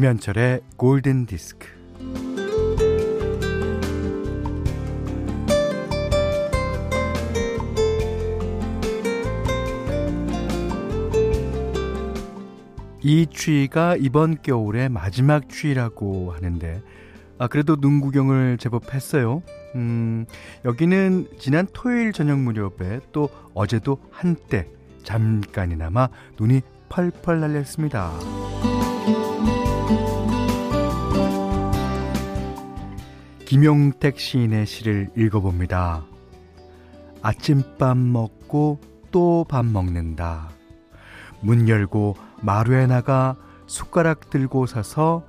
김현철의 골든 디스크. 이 추위가 이번 겨울의 마지막 추위라고 하는데, 아, 그래도 눈 구경을 제법 했어요. 음, 여기는 지난 토요일 저녁 무렵에 또 어제도 한때 잠깐이나마 눈이 펄펄 날렸습니다. 김용택 시인의 시를 읽어봅니다. 아침밥 먹고 또 밥 먹는다. 문 열고 마루에 나가 숟가락 들고 서서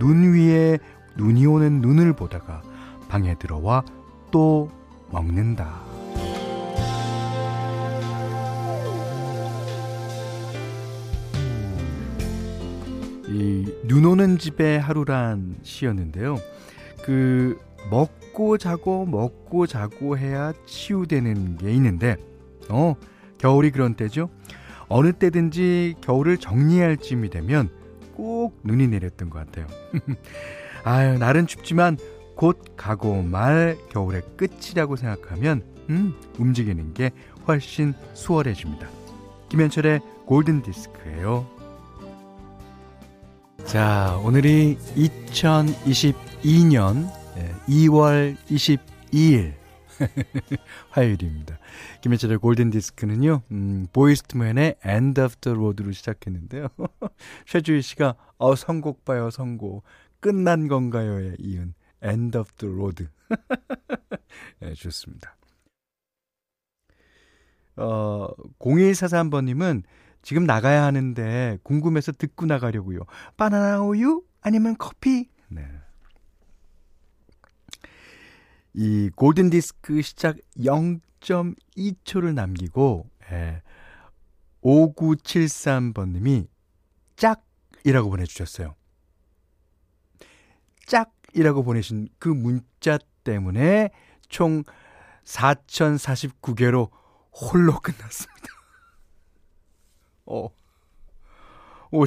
눈 위에 눈이 오는 눈을 보다가 방에 들어와 또 먹는다. 이 눈 오는 집의 하루란 시였는데요. 그 먹고 자고 먹고 자고 해야 치유되는 게 있는데 어 겨울이 그런 때죠. 어느 때든지 겨울을 정리할 쯤이 되면 꼭 눈이 내렸던 것 같아요. 아유 날은 춥지만 곧 가고 말 겨울의 끝이라고 생각하면 음 움직이는 게 훨씬 수월해집니다. 김현철의 골든 디스크예요. 자, 오늘이 2022년 2월 22일 화요일입니다. 김현철의 골든 디스크는요, 음, 보이스트맨의 End of the Road로 시작했는데요. 최주희 씨가, 어, 선곡 봐요, 선곡. 끝난 건가요에 이은 End of the Road. 네, 좋습니다. 어, 0143번님은 지금 나가야 하는데 궁금해서 듣고 나가려고요. 바나나 우유? 아니면 커피? 네. 이 골든 디스크 시작 0.2초를 남기고 예, 5973번 님이 짝이라고 보내 주셨어요. 짝이라고 보내신 그 문자 때문에 총 4049개로 홀로 끝났습니다. 어. 5,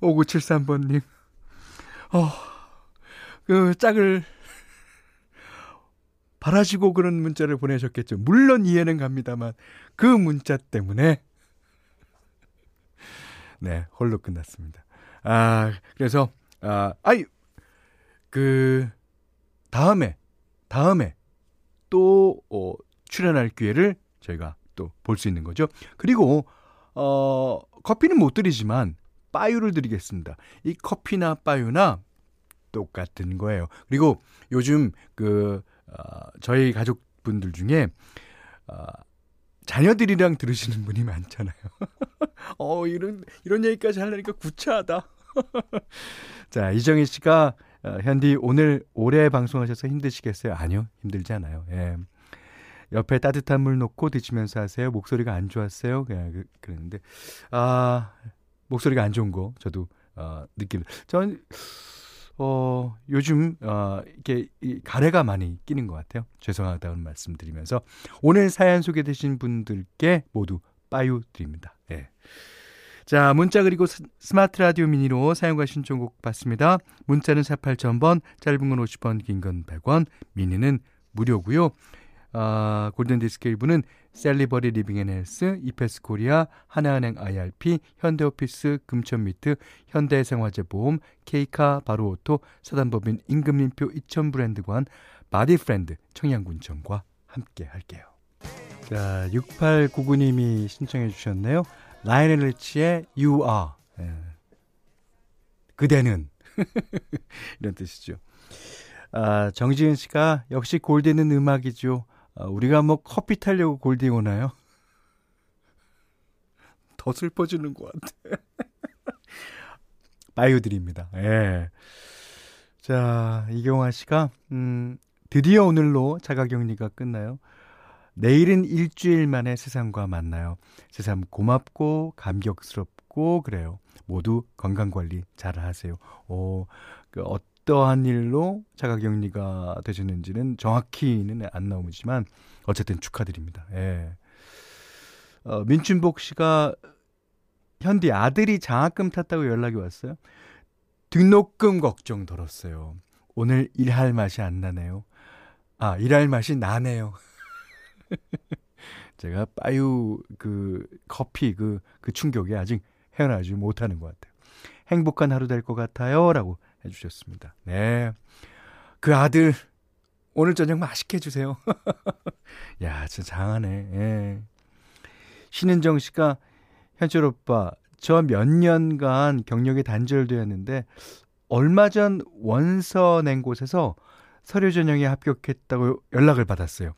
5973번님. 어, 그 짝을 바라시고 그런 문자를 보내셨겠죠. 물론 이해는 갑니다만, 그 문자 때문에, 네, 홀로 끝났습니다. 아, 그래서, 아, 아이, 그, 다음에, 다음에, 또, 어, 출연할 기회를 저희가 또 볼 수 있는 거죠. 그리고, 어, 커피는 못 드리지만 빠유를 드리겠습니다. 이 커피나 빠유나 똑같은 거예요. 그리고 요즘 그 어, 저희 가족분들 중에 어, 자녀들이랑 들으시는 분이 많잖아요. 어, 이런 이런 얘기까지 하려니까 구차하다. 자, 이정희 씨가 어, 현디 오늘 오래 방송하셔서 힘드시겠어요? 아니요, 힘들지 않아요. 예. 옆에 따뜻한 물 놓고 드시면서 하세요. 목소리가 안 좋았어요. 그냥 그, 그랬는데 아 목소리가 안 좋은 거 저도 어, 느끼는. 전 어, 요즘 어, 이렇게 이 가래가 많이 끼는 것 같아요. 죄송하다는 말씀드리면서 오늘 사연 소개되신 분들께 모두 빠유 드립니다. 예. 자, 문자 그리고 스마트 라디오 미니로 사연과 신청곡 받습니다. 문자는 48,000번, 짧은 건 50원, 긴 건 100원, 미니는 무료고요. 아, 골든디스크 일부는 셀리버리 리빙앤헬스, 이페스 코리아, 하나은행 IRP, 현대오피스, 금천미트, 현대해상화재보험, 케이카, 바로오토, 사단법인 임금님표 이천 브랜드관, 바디프렌드, 청양군청과 함께 할게요. 자, 6899님이 신청해 주셨네요. 라이오넬 리치의 You Are. 예. 그대는. 이런 뜻이죠. 아, 정지은 씨가 역시 골디는 음악이죠. 아, 우리가 뭐 커피 타려고 골디 오나요? 더 슬퍼지는 것 같아. 바이오드립니다. 예. 자, 이경화 씨가, 음, 드디어 오늘로 자가격리가 끝나요. 내일은 일주일 만에 세상과 만나요. 세상 고맙고 감격스럽고 그래요. 모두 건강관리 잘 하세요. 오, 그 어 떠한 일로 자가격리가 되셨는지는 정확히는 안 나오지만 어쨌든 축하드립니다. 예. 어, 민춘복 씨가 현디 아들이 장학금 탔다고 연락이 왔어요. 등록금 걱정 덜었어요. 오늘 일할 맛이 안 나네요. 아, 일할 맛이 나네요. 제가 빠유 그 커피 그, 그 충격에 아직 헤어나지 못하는 것 같아요. 행복한 하루 될 것 같아요. 라고 해주셨습니다. 네. 그 아들, 오늘 저녁 맛있게 해주세요. 야, 진짜 장하네. 예. 신은정 씨가, 현철 오빠, 저 몇 년간 경력이 단절되었는데, 얼마 전 원서 낸 곳에서 서류 전형에 합격했다고 연락을 받았어요.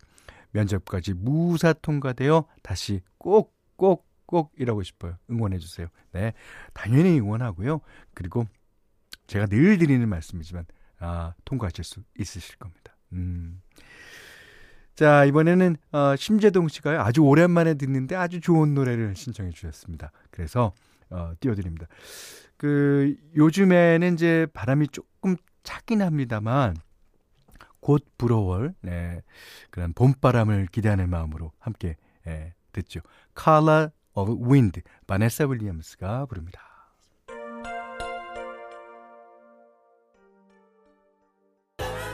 면접까지 무사 통과되어 다시 꼭, 꼭, 꼭 일하고 싶어요. 응원해주세요. 네. 당연히 응원하고요. 그리고 제가 늘 드리는 말씀이지만, 아, 통과하실 수 있으실 겁니다. 음. 자, 이번에는, 어, 심재동 씨가요. 아주 오랜만에 듣는데 아주 좋은 노래를 신청해 주셨습니다. 그래서, 어, 띄워드립니다. 그, 요즘에는 이제 바람이 조금 차긴 합니다만, 곧 불어올, 네, 그런 봄바람을 기대하는 마음으로 함께, 예, 듣죠. Color of Wind, 바네사 윌리엄스가 부릅니다.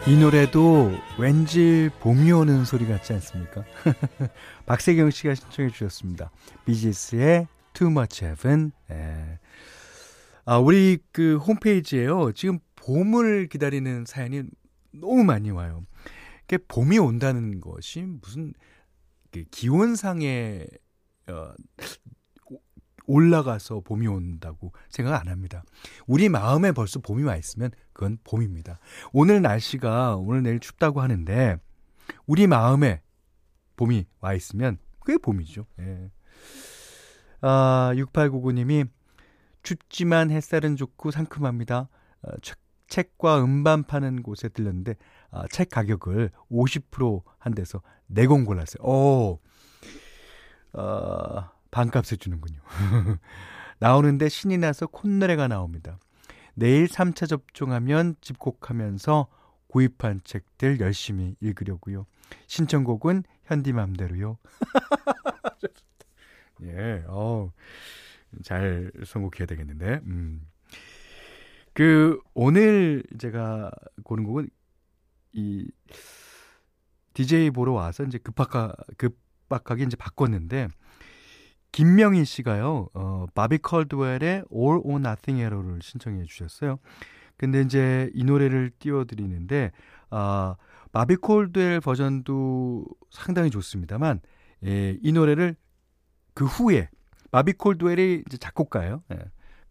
이 노래도 왠지 봄이 오는 소리 같지 않습니까? 박세경 씨가 신청해 주셨습니다. 비지스의 Too Much Heaven. 예. 아, 우리 그 홈페이지에요. 지금 봄을 기다리는 사연이 너무 많이 와요. 그 봄이 온다는 것이 무슨 기온상의 어, 올라가서 봄이 온다고 생각 안 합니다. 우리 마음에 벌써 봄이 와 있으면 그건 봄입니다. 오늘 날씨가 오늘 내일 춥다고 하는데 우리 마음에 봄이 와 있으면 그게 봄이죠. 예. 아, 6899님이 춥지만 햇살은 좋고 상큼합니다. 어, 책과 음반 파는 곳에 들렸는데 아, 책 가격을 50%한 데서 내공 골랐어요. 오, 어, 반값을 주는군요. 나오는데 신이 나서 콧노래가 나옵니다. 내일 3차 접종하면 집콕하면서 구입한 책들 열심히 읽으려고요. 신청곡은 현디 맘대로요. 예, 어, 잘 선곡해야 되겠는데. 음. 그 오늘 제가 고른 곡은 이 DJ 보러 와서 이제 급박하 급박하게 이제 바꿨는데 김명희 씨가요, 어, 바비 컬드웰의 All or Nothing Error를 신청해 주셨어요. 근데 이제 이 노래를 띄워드리는데, 아, 바비 콜드웰 버전도 상당히 좋습니다만, 예, 이 노래를 그 후에, 바비 콜드웰이 이제 작곡가예요. 예.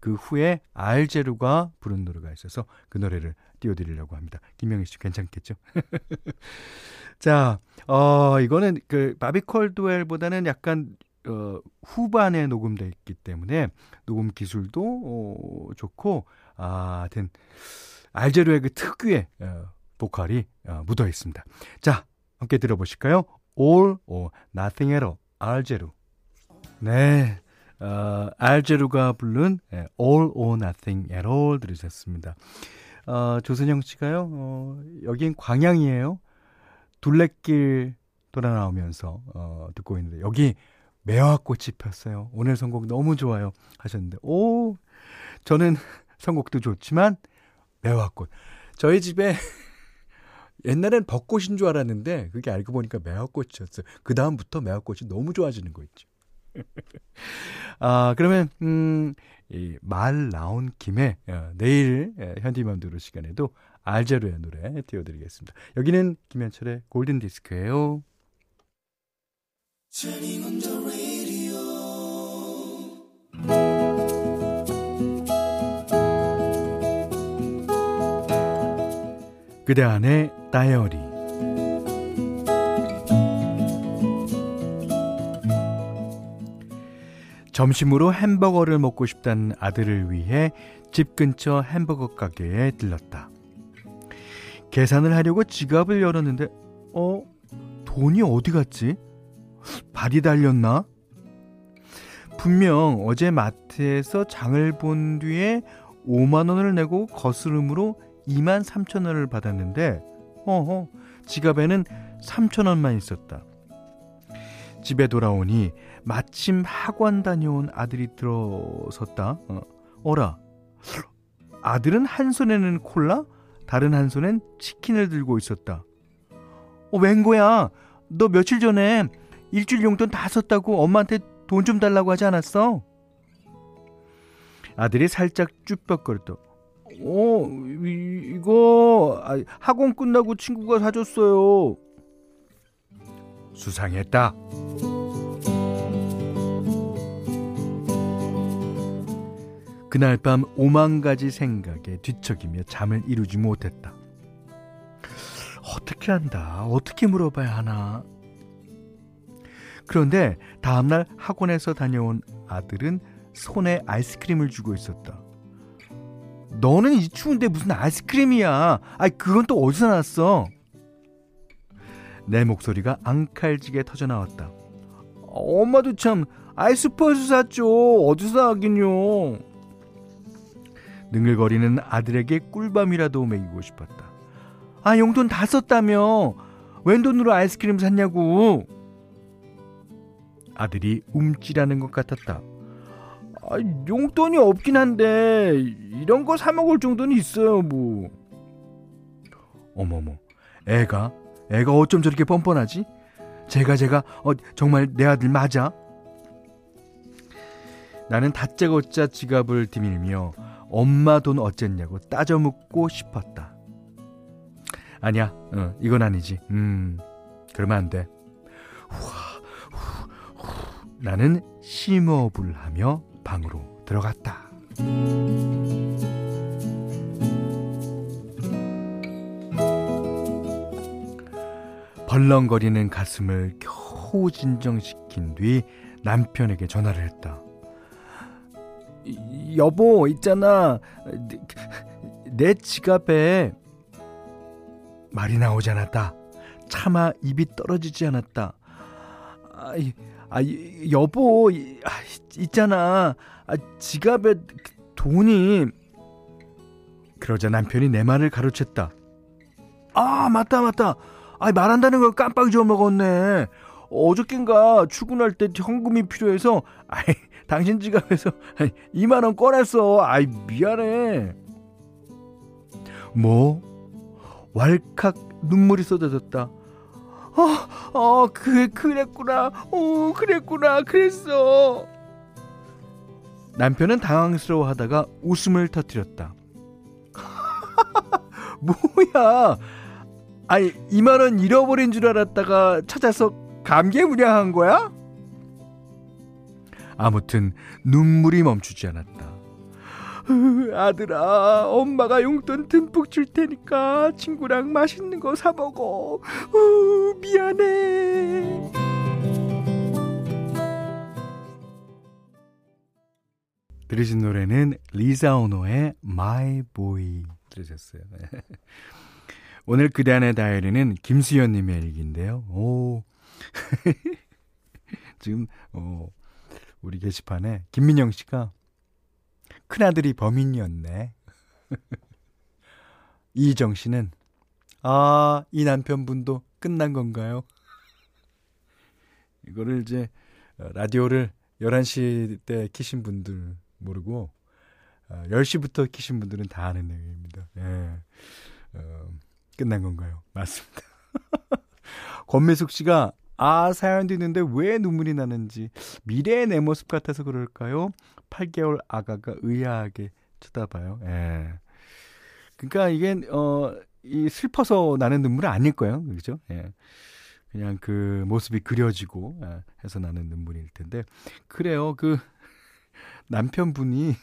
그 후에 알제루가 부른 노래가 있어서 그 노래를 띄워드리려고 합니다. 김명희 씨 괜찮겠죠? 자, 어, 이거는 그 바비 콜드웰보다는 약간 어, 후반에 녹음돼 있기 때문에 녹음 기술도 어, 좋고 아, 하여튼 알제로의 그 특유의 어, 보컬이 어, 묻어 있습니다. 자, 함께 들어보실까요? All or Nothing at all, 알제루. 네, 어, 알제루가 부른 예, All or Nothing at all 들으셨습니다. 어, 조선영 씨가요, 어, 여긴 광양이에요. 둘레길 돌아 나오면서 어, 듣고 있는데 여기 매화꽃이 폈어요. 오늘 선곡 너무 좋아요. 하셨는데, 오, 저는 선곡도 좋지만, 매화꽃. 저희 집에 옛날엔 벚꽃인 줄 알았는데, 그게 알고 보니까 매화꽃이었어요. 그다음부터 매화꽃이 너무 좋아지는 거 있죠. 아, 그러면, 음, 이 말 나온 김에, 어, 내일 예, 현디맘대로 시간에도 알제로의 노래 띄워드리겠습니다. 여기는 김현철의 골든디스크예요 그대 안의 다이어리 점심으로 햄버거를 먹고 싶다는 아들을 위해 집 근처 햄버거 가게에 들렀다. 계산을 하려고 지갑을 열었는데, 어? 돈이 어디 갔지? 발이 달렸나? 분명 어제 마트에서 장을 본 뒤에 5만 원을 내고 거스름으로 2만 3천 원을 받았는데 어허 지갑에는 3천 원만 있었다. 집에 돌아오니 마침 학원 다녀온 아들이 들어섰다. 어, 어라 아들은 한 손에는 콜라, 다른 한 손엔 치킨을 들고 있었다. 어, 웬 거야? 너 며칠 전에 일주일 용돈 다 썼다고 엄마한테 돈 좀 달라고 하지 않았어? 아들이 살짝 쭈뼛거렸다. 어, 이, 이거 아, 학원 끝나고 친구가 사줬어요. 수상했다. 그날 밤 오만 가지 생각에 뒤척이며 잠을 이루지 못했다. 어떻게 한다? 어떻게 물어봐야 하나? 그런데 다음날 학원에서 다녀온 아들은 손에 아이스크림을 쥐고 있었다. 너는 이 추운데 무슨 아이스크림이야? 아이, 그건 또 어디서 났어? 내 목소리가 앙칼지게 터져 나왔다. 엄마도 참 아이스퍼스 샀죠. 어디서 사긴요? 능글거리는 아들에게 꿀밤이라도 먹이고 싶었다. 아, 용돈 다 썼다며. 웬 돈으로 아이스크림 샀냐고. 아들이 움찔하는 것 같았다. 아, 용돈이 없긴 한데 이런 거 사 먹을 정도는 있어요, 뭐. 어머머, 애가 애가 어쩜 저렇게 뻔뻔하지? 제가 제가 어, 정말 내 아들 맞아? 나는 다짜고짜 지갑을 디밀며 엄마 돈 어쨌냐고 따져 묻고 싶었다. 아니야, 어, 이건 아니지. 음, 그러면 안 돼. 후, 후. 나는 심호흡을 하며 방으로 들어갔다. 벌렁거리는 가슴을 겨우 진정시킨 뒤 남편에게 전화를 했다. 여보, 있잖아. 내 지갑에 말이 나오지 않았다. 차마 입이 떨어지지 않았다. 아, 아 여보, 아, 있잖아. 아, 지갑에 돈이. 그러자 남편이 내 말을 가로챘다. 아, 맞다, 맞다. 아, 말한다는 걸 깜빡 잊어먹었네. 어저께인가 출근할 때 현금이 필요해서, 아이, 당신 지갑에서 2만 원 꺼냈어. 아이, 미안해. 뭐? 왈칵 눈물이 쏟아졌다. 어, 어, 그, 그랬구나. 어, 그랬구나. 그랬어. 남편은 당황스러워 하다가 웃음을 터뜨렸다. 뭐야. 아니, 2만원 잃어버린 줄 알았다가 찾아서 감개무량한 거야? 아무튼 눈물이 멈추지 않았다. 아들아, 엄마가 용돈 듬뿍 줄 테니까 친구랑 맛있는 거 사 먹어. 미안해. 들으신 노래는 리사 오노의 My Boy 들으셨어요. 오늘 그대 안의 다이어리는 김수현님의 일기인데요. 오. 지금, 어, 우리 게시판에 김민영 씨가 큰아들이 범인이었네. 이정 씨는 아, 이 남편분도 끝난 건가요? 이거를 이제 라디오를 11시 때 키신 분들 모르고 10시부터 어, 키신 분들은 다 아는 내용입니다. 예. 어, 끝난 건가요? 맞습니다. 권미숙 씨가 아, 사연도 있는데 왜 눈물이 나는지 미래의 내 모습 같아서 그럴까요? 8개월 아가가 의아하게 쳐다봐요. 예. 그러니까 이게 어, 이 슬퍼서 나는 눈물은 아닐 거예요. 그죠? 예. 그냥 그 모습이 그려지고 예, 해서 나는 눈물일 텐데 그래요. 그 남편분이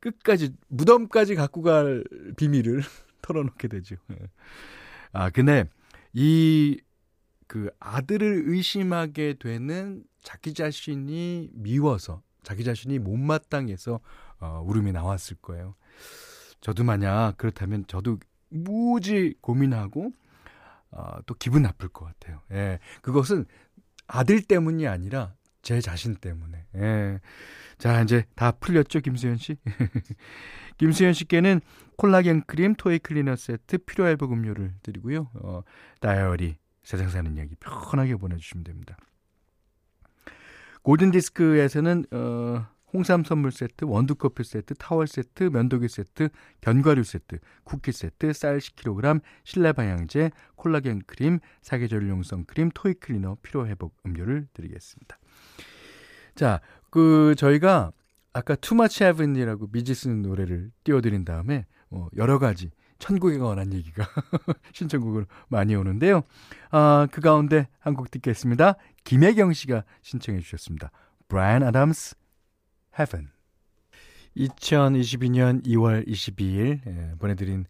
끝까지 무덤까지 갖고 갈 비밀을 털어놓게 되죠. 예. 아 근데 이 그 아들을 의심하게 되는 자기 자신이 미워서 자기 자신이 못마땅해서 어, 울음이 나왔을 거예요. 저도 만약 그렇다면 저도 무지 고민하고 어, 또 기분 나쁠 것 같아요. 예, 그것은 아들 때문이 아니라 제 자신 때문에. 예. 자, 이제 다 풀렸죠, 김수현 씨? 김수현 씨께는 콜라겐 크림, 토이 클리너 세트, 필요할복 음료를 드리고요. 어, 다이어리, 세상 사는 이야기 편하게 보내주시면 됩니다. 골든디스크에서는 어, 홍삼 선물 세트, 원두 커피 세트, 타월 세트, 면도기 세트, 견과류 세트, 쿠키 세트, 쌀 10kg, 실내 방향제, 콜라겐 크림, 사계절용 선크림, 토이 클리너, 피로 회복 음료를 드리겠습니다. 자, 그 저희가 아까 Too Much Heaven이라고 비지스 노래를 띄워드린 다음에 어, 여러 가지 천국에 관한 얘기가 신청곡으로 많이 오는데요. 아, 그 가운데 한 곡 듣겠습니다. 김혜경 씨가 신청해 주셨습니다. 브라이언 아담스 Heaven. 2022년 2월 22일 예, 보내드린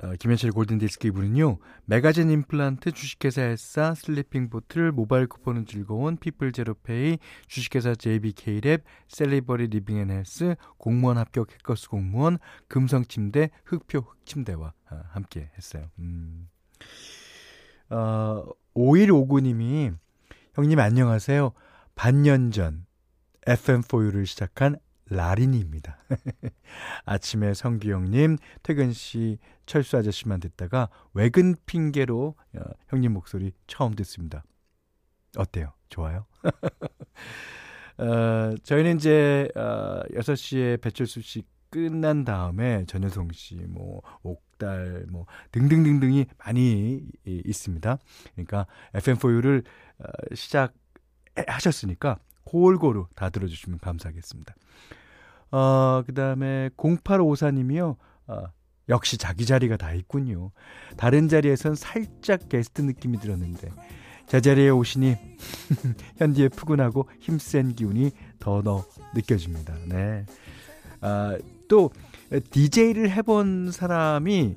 어, 김현철 골든디스크 2부는요. 메가젠 임플란트 주식회사 에싸 슬리핑 보틀 모바일 쿠폰은 즐거운 피플 제로페이 주식회사 JBK랩 셀리버리 리빙앤헬스 공무원 합격 해커스 공무원 금성침대 흙표 흙침대와 아, 함께 했어요. 음. 어, 5159님이 형님 안녕하세요. 반년 전 FM4U를 시작한 라린이입니다. 아침에 성규형님, 태근씨, 철수 아저씨만 듣다가 외근 핑계로 어, 형님 목소리 처음 듣습니다. 어때요? 좋아요? 어, 저희는 이제 어, 6시에 배철수 씨 끝난 다음에 전효성 씨, 뭐 옥달, 뭐 등등등등이 많이 있습니다. 그러니까 FM4U를 어, 시작하셨으니까 골고루 다 들어주시면 감사하겠습니다. 어, 그 다음에 0854님이요. 어, 역시 자기 자리가 다 있군요. 다른 자리에선 살짝 게스트 느낌이 들었는데 제 자리에 오시니 현디의 푸근하고 힘센 기운이 더 더 느껴집니다. 네. 아, 또 DJ를 해본 사람이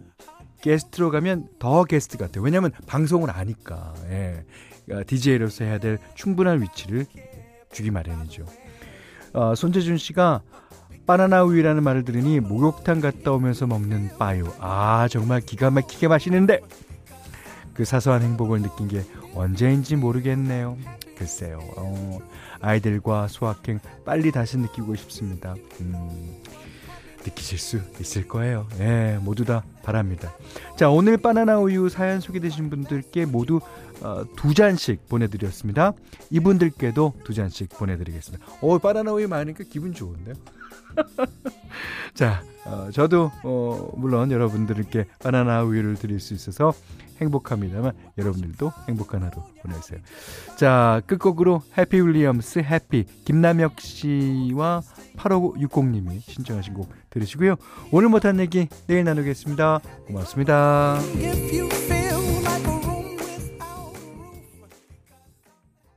게스트로 가면 더 게스트 같아요. 왜냐하면 방송을 아니까. 예. DJ로서 해야 될 충분한 위치를 주기 마련이죠. 어, 손재준 씨가 바나나 우유라는 말을 들으니 목욕탕 갔다 오면서 먹는 빠유. 아, 정말 기가 막히게 맛있는데. 그 사소한 행복을 느낀 게 언제인지 모르겠네요. 글쎄요. 어, 아이들과 소확행 빨리 다시 느끼고 싶습니다. 음, 느끼실 수 있을 거예요. 예, 모두 다 바랍니다. 자, 오늘 바나나 우유 사연 소개되신 분들께 모두 어, 두 잔씩 보내드렸습니다. 이분들께도 두 잔씩 보내드리겠습니다. 오, 바나나 우유 많으니까 기분 좋은데요? 자, 어, 저도 어, 물론 여러분들께 바나나 우유를 드릴 수 있어서 행복합니다만 여러분들도 행복한 하루 보내세요. 자, 끝곡으로 해피 윌리엄스 해피 김남혁 씨와 8560님이 신청하신 곡 들으시고요. 오늘 못한 얘기 내일 나누겠습니다. 고맙습니다.